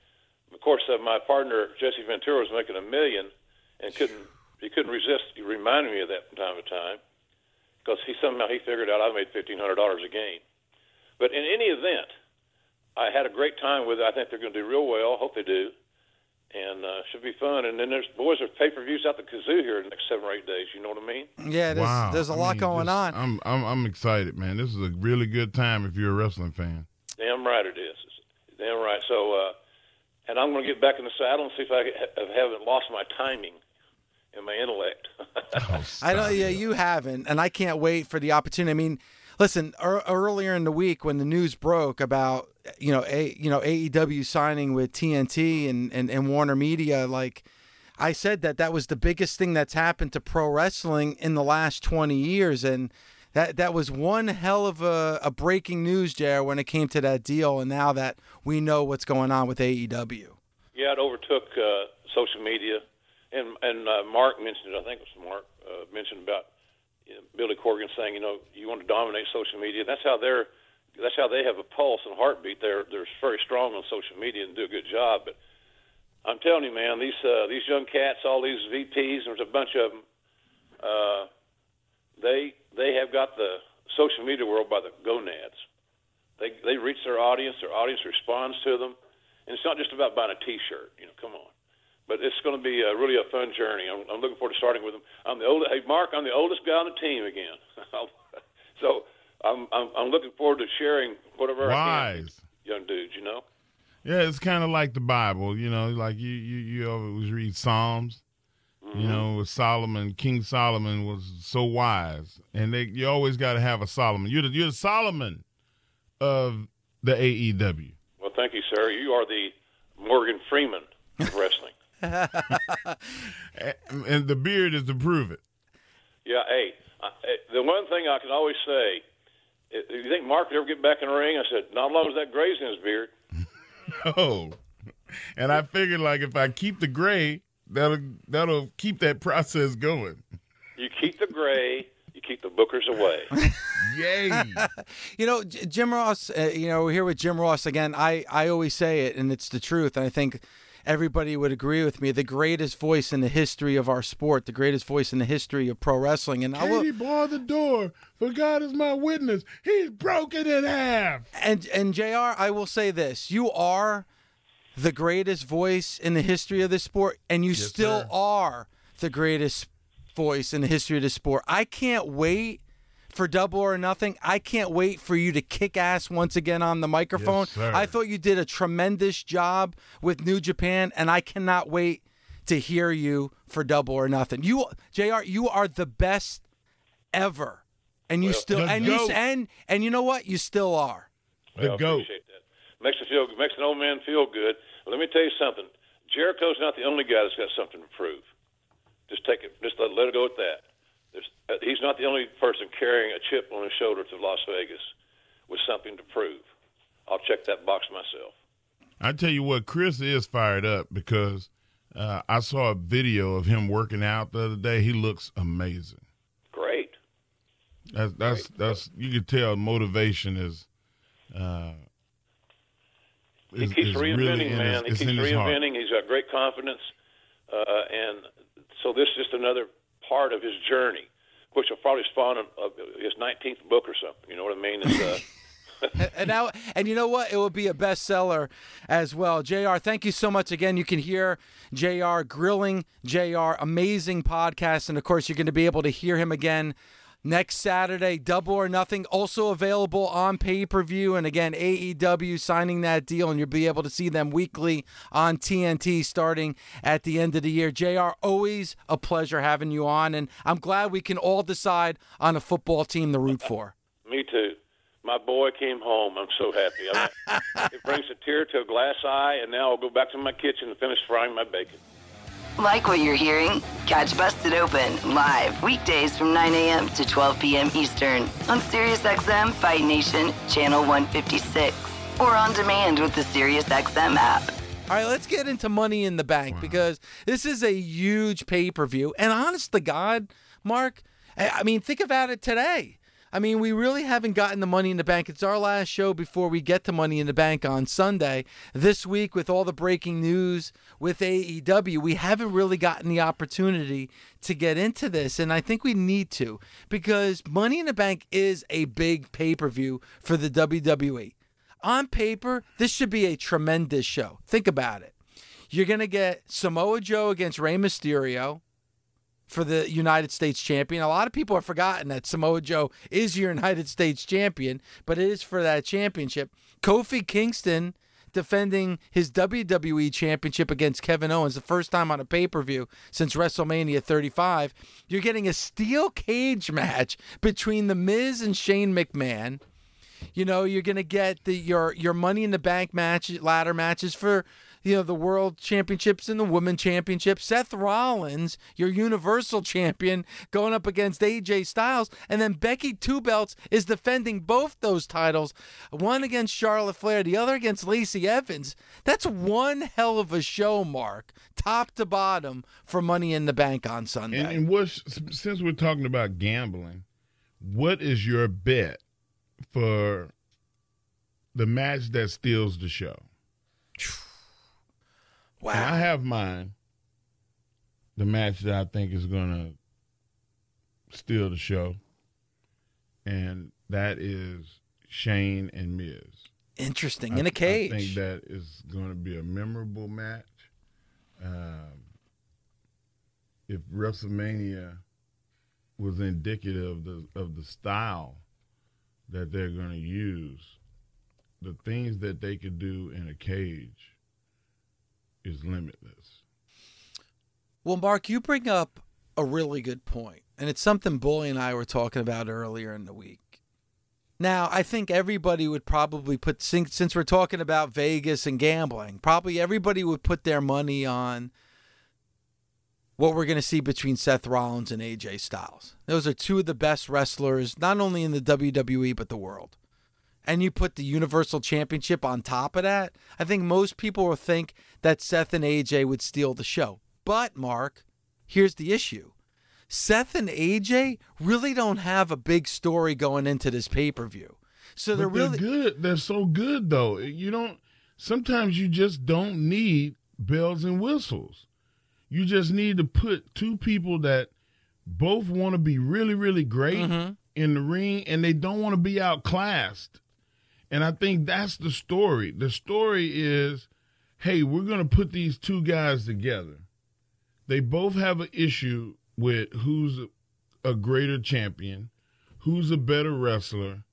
Of course, uh, my partner Jesse Ventura was making a million, and couldn't he couldn't resist. He reminded me of that from time to time because he somehow he figured out I made fifteen hundred dollars a game. But in any event, I had a great time with it. I think they're going to do real well. Hope they do, and uh, should be fun. And then there's boys are pay per views out the kazoo here in the next seven or eight days. You know what I mean? Yeah, there's, wow. there's a I lot mean, going this- on. I'm, I'm I'm excited, man. This is a really good time if you're a wrestling fan. Damn right it is. It's damn right. So, uh, and I'm going to get back in the saddle and see if I haven't lost my timing and my intellect. I know, yeah, you haven't, and I can't wait for the opportunity. I mean, listen, er, earlier in the week when the news broke about you know a you know AEW signing with TNT and, and and Warner Media, like I said that that was the biggest thing that's happened to pro wrestling in the last twenty years, and that that was one hell of a, a breaking news, Jared, when it came to that deal, and now that we know what's going on with AEW. yeah, it overtook uh, social media, and and uh, Mark mentioned it. I think it was Mark uh, mentioned about you know, Billy Corgan saying, you know, you want to dominate social media. That's how they're. That's how they have a pulse and heartbeat. They're they're very strong on social media and do a good job. But I'm telling you, man, these uh, these young cats, all these VPs, there's a bunch of them. Uh, they they have got the social media world by the gonads. They they reach their audience. Their audience responds to them, and it's not just about buying a T-shirt. You know, come on. But it's going to be a, really a fun journey. I'm, I'm looking forward to starting with them. I'm the oldest. Hey, Mark, I'm the oldest guy on the team again. so I'm, I'm I'm looking forward to sharing whatever I can. Wise. young dudes. You know. Yeah, it's kind of like the Bible, you know, like you you you always read Psalms. You know, Solomon, King Solomon was so wise, and they you always got to have a Solomon. You're the you're the Solomon of the AEW. Well, thank you, sir. You are the Morgan Freeman of wrestling. And- the beard is to prove it. Yeah, hey, I, the one thing I can always say, eh, you think Mark would ever get back in the ring? I said, not as long as that gray's in his beard. Oh, and I figured like if I keep the gray, that'll that'll keep that process going. You keep the gray, you keep the bookers away. Yay! You know, Jim Ross. Uh, you know, we're here with Jim Ross again. I I always say it, and it's the truth. And I think everybody would agree with me. The greatest voice in the history of our sport, the greatest voice in the history of pro wrestling. And I will, Katie barred the door. For God is my witness. He's broken in half. and and Jr. I will say this: you are the greatest voice in the history of this sport, and you still sir. are the greatest voice in the history of the sport. I can't wait for Double or Nothing. I can't wait for you to kick ass once again on the microphone. sir. I thought you did a tremendous job with New Japan, and I cannot wait to hear you for Double or Nothing. You, Jr. You are the best ever, and you still the and you and and you know what? You still are. The I goat. Makes it feel makes an old man feel good. Let me tell you something. Jericho's not the only guy that's got something to prove. Just take it. Just let, let it go at that. There's, uh, he's not the only person carrying a chip on his shoulder to Las Vegas with something to prove. I'll check that box myself. I tell you what, Chris is fired up because uh, I saw a video of him working out the other day. He looks amazing. Great. That's that's that's you can tell motivation is. Uh, He is- keeps is reinventing, really man. his- he keeps in his heart. reinventing. He's got great confidence, uh, and so this is just another part of his journey, which will probably spawn a, a, his 19th book or something. You know what I mean? Uh, and now and you know what it will be a bestseller as well jr thank you so much again you can hear jr grilling jr amazing podcast and of course you're going to be able to hear him again next saturday double or nothing also available on pay-per-view and again aew signing that deal and you'll be able to see them weekly on tnt starting at the end of the year jr always a pleasure having you on and i'm glad we can all decide on a football team to root for me too. My boy came home. I'm so happy. I mean, it brings a tear to a glass eye, and now I'll go back to my kitchen and finish frying my bacon. Like what you're hearing? Catch Busted Open live weekdays from 9 a.m. to 12 p.m. Eastern on SiriusXM Fight Nation Channel 156 or on demand with the SiriusXM app. All right, let's get into Money in the Bank because this is a huge pay per view. And honest to God, Mark, I I mean, think about it today. I mean, we really haven't gotten the money in the bank. It's our last show before we get to money in the bank on Sunday. This week, with all the breaking news with AEW, we haven't really gotten the opportunity to get into this. And I think we need to because Money in the Bank is a big pay per view for the WWE. On paper, this should be a tremendous show. Think about it. You're going to get Samoa Joe against Rey Mysterio for the United States champion. A lot of people have forgotten that Samoa Joe is your United States champion, but it is for that championship. Kofi Kingston defending his WWE championship against Kevin Owens, the first time on a pay per view since WrestleMania 35. You're getting a steel cage match between The Miz and Shane McMahon. You know, you're gonna get the your your Money in the Bank match ladder matches for you know the World Championships and the Women Championship. Seth Rollins, your Universal Champion, going up against AJ Styles, and then Becky Two Belts is defending both those titles, one against Charlotte Flair, the other against Lacey Evans. That's one hell of a show, Mark, top to bottom for Money in the Bank on Sunday. And, and since we're talking about gambling, what is your bet for the match that steals the show? Wow. And I have mine. The match that I think is going to steal the show, and that is Shane and Miz. Interesting. I- In a cage. I think that is going to be a memorable match. Um, if WrestleMania was indicative of the of the style that they're going to use, the things that they could do in a cage is limitless. Well, Mark, you bring up a really good point, and it's something Bully and I were talking about earlier in the week. Now, I think everybody would probably put, since since we're talking about Vegas and gambling, probably everybody would put their money on what we're going to see between Seth Rollins and AJ Styles. Those are two of the best wrestlers, not only in the WWE, but the world. And you put the Universal Championship on top of that, I think most people will think that Seth and AJ would steal the show. But, Mark, here's the issue Seth and AJ really don't have a big story going into this pay per view. So they're But really. good. They're so good though. You don't. Sometimes you just don't need bells and whistles. You just need to put two people that both want to be really, really great Mm-hmm. in the ring, and they don't want to be outclassed. And I think that's the story. The story is, hey, we're going to put these two guys together. They both have an issue with who's a greater champion, who's a better wrestler,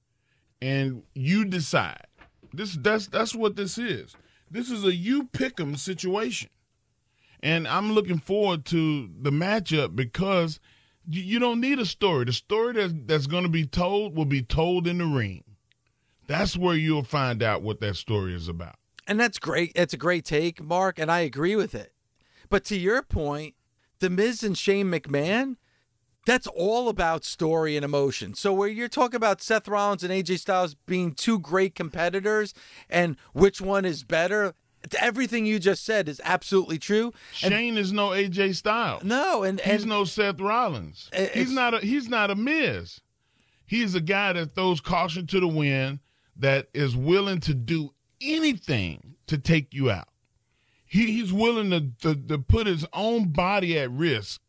and you decide. This that's that's what this is. This is a you pick 'em situation, and I'm looking forward to the matchup because you, don't need a story. The story that's that's going to be told will be told in the ring. That's where you'll find out what that story is about. And that's great. It's a great take, Mark, and I agree with it. But to your point, The Miz and Shane McMahon, that's all about story and emotion. So where you're talking about Seth Rollins and AJ Styles being two great competitors and which one is better, everything you just said is absolutely true. And Shane is no AJ Styles. no, and He's and no Seth Rollins. He's not a he's not a Miz. He's a guy that throws caution to the wind, that is willing to do anything to take you out. He, he's willing to, to to put his own body at risk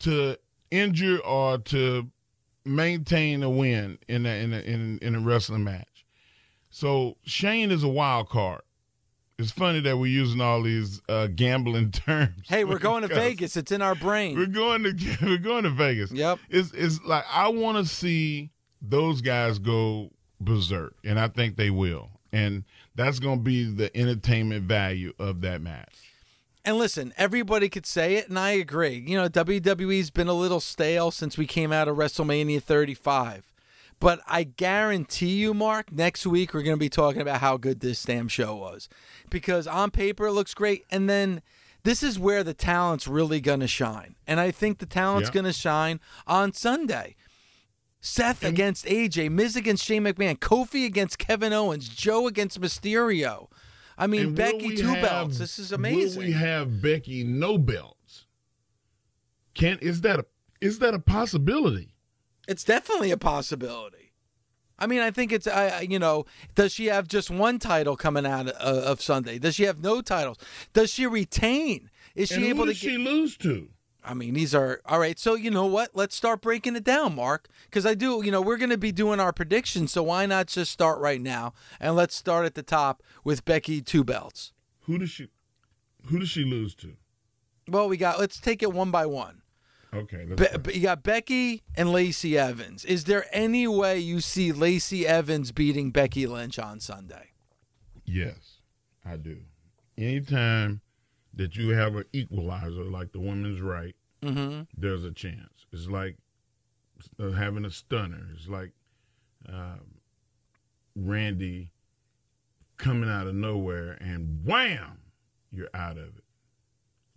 to injure or to maintain a win in a, in a, in a, in a wrestling match. So Shane is a wild card. It's funny that we're using all these uh, gambling terms. hey, we're going to Vegas. It's in our brain. we're going to we're going to Vegas. Yep. It's it's like I want to see those guys go berserk, and I think they will. And that's going to be the entertainment value of that match. And listen, everybody could say it, and I agree. You know, WWE's been a little stale since we came out of WrestleMania 35. But I guarantee you, Mark, next week we're going to be talking about how good this damn show was. Because on paper it looks great. And then this is where the talent's really going to shine. And I think the talent's Yeah. going to shine on Sunday. Seth against AJ, Miz against Shane McMahon, Kofi against Kevin Owens, Joe against Mysterio. I mean, Becky two have- belts. This is amazing. We have Becky no belts? Can is that a is that a possibility? It's definitely a possibility. I mean, I think it's, I, you know, does she have just one title coming out of, of Sunday? Does she have no titles? Does she retain? Is she and able who to does she lose to? I mean, these are all right. So you know what? Let's start breaking it down, Mark. Because I do. You know, we're going to be doing our predictions. So why not just start right now and let's start at the top with Becky Two Belts. Who does she? Who does she lose to? Well, we got. Let's take it one by one. Okay. Be, you got Becky and Lacey Evans. Is there any way you see Lacey Evans beating Becky Lynch on Sunday? Yes, I do. Anytime that you have an equalizer like the women's right, mm-hmm. there's a chance. It's like uh, having a stunner. It's like uh, Randy coming out of nowhere and wham, you're out of it.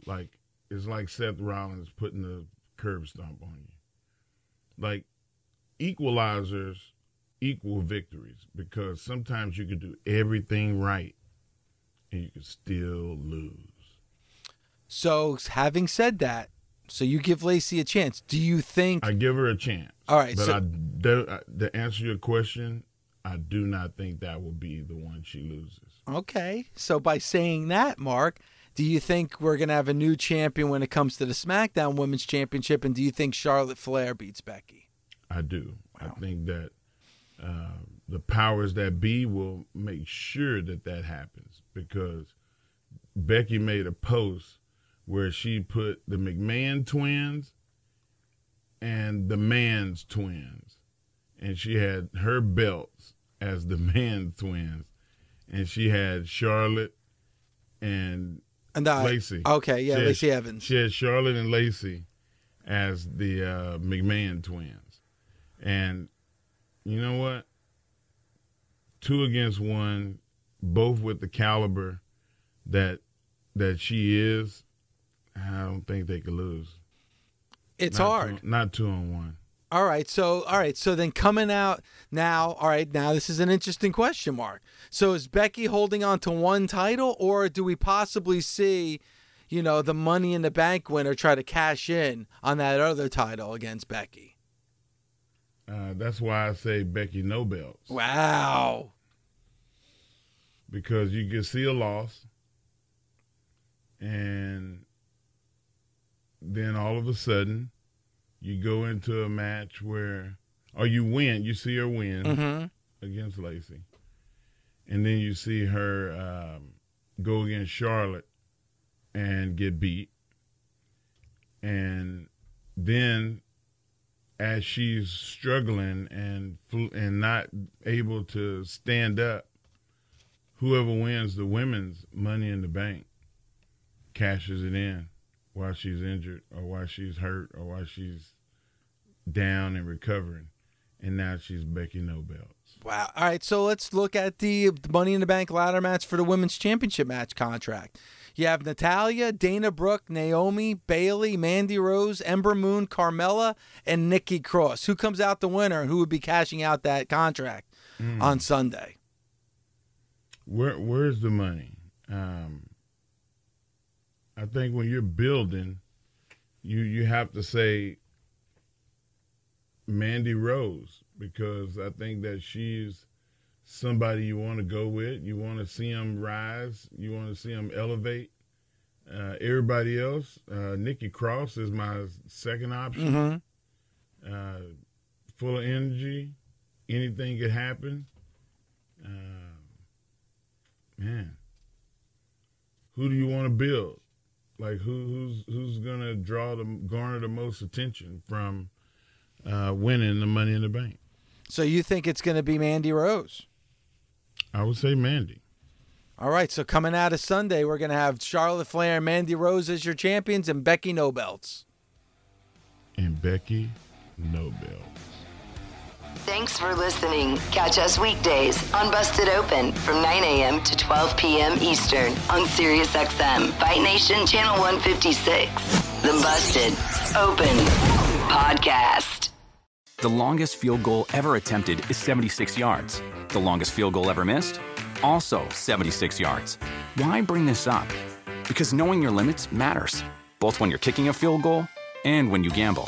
Like it's like Seth Rollins putting the curb stomp on you. Like equalizers equal victories because sometimes you can do everything right and you can still lose. So, having said that, so you give Lacey a chance. Do you think I give her a chance? All right, but so- I do, to answer your question, I do not think that will be the one she loses. Okay. So by saying that, Mark, do you think we're going to have a new champion when it comes to the SmackDown Women's Championship? And do you think Charlotte Flair beats Becky? I do. I think that uh, the powers that be will make sure that that happens because Becky made a post where she put the McMahon twins and the man's twins, and she had her belts as the man's twins, and she had Charlotte and And I, Lacey. Okay, yeah, She had- Evans. She had Charlotte and Lacey as the uh, McMahon twins. And you know what? Two against one, both with the caliber that that she is, I don't think they could lose. It's Not hard. Two, not two on one. All right, so all right, so then coming out now, all right, now this is an interesting question mark. So is Becky holding on to one title, or do we possibly see, you know, the Money in the Bank winner try to cash in on that other title against Becky? Uh, that's why I say Becky no belts Wow. because you can see a loss, and then all of a sudden you go into a match where, or you win, you see her win Mm-hmm. against Lacey, and then you see her um, go against Charlotte and get beat, and then as she's struggling and and not able to stand up, whoever wins the women's Money in the Bank cashes it in while she's injured or why she's hurt or why she's down and recovering, and now she's Becky No Belts. Wow. All right, so let's look at the Money in the Bank ladder match for the women's championship match contract. You have Natalya, Dana Brooke, Naomi, Bayley, Mandy Rose, Ember Moon, Carmella, and Nikki Cross. Who comes out the winner and who would be cashing out that contract on Sunday? Where where's the money? Um, I think when you're building, you you have to say Mandy Rose because I think that she's somebody you want to go with. You want to see them rise. You want to see them elevate. Uh, everybody else, uh, Nikki Cross is my second option. Mm-hmm. Uh, full of energy. Anything could happen. Uh, man, who do you want to build? Like who who's who's gonna draw the garner the most attention from uh, winning the Money in the Bank? So you think it's going to be Mandy Rose? I would say Mandy. All right, so coming out of Sunday, we're going to have Charlotte Flair and Mandy Rose as your champions and Becky No Belts. and Becky No Belts. Thanks for listening. Catch us weekdays on Busted Open from 9 a.m. to 12 p.m. Eastern on SiriusXM Fight Nation Channel 156. The Busted Open Podcast. The longest field goal ever attempted is 76 yards. The longest field goal ever missed? Also 76 yards. Why bring this up? Because knowing your limits matters, both when you're kicking a field goal and when you gamble.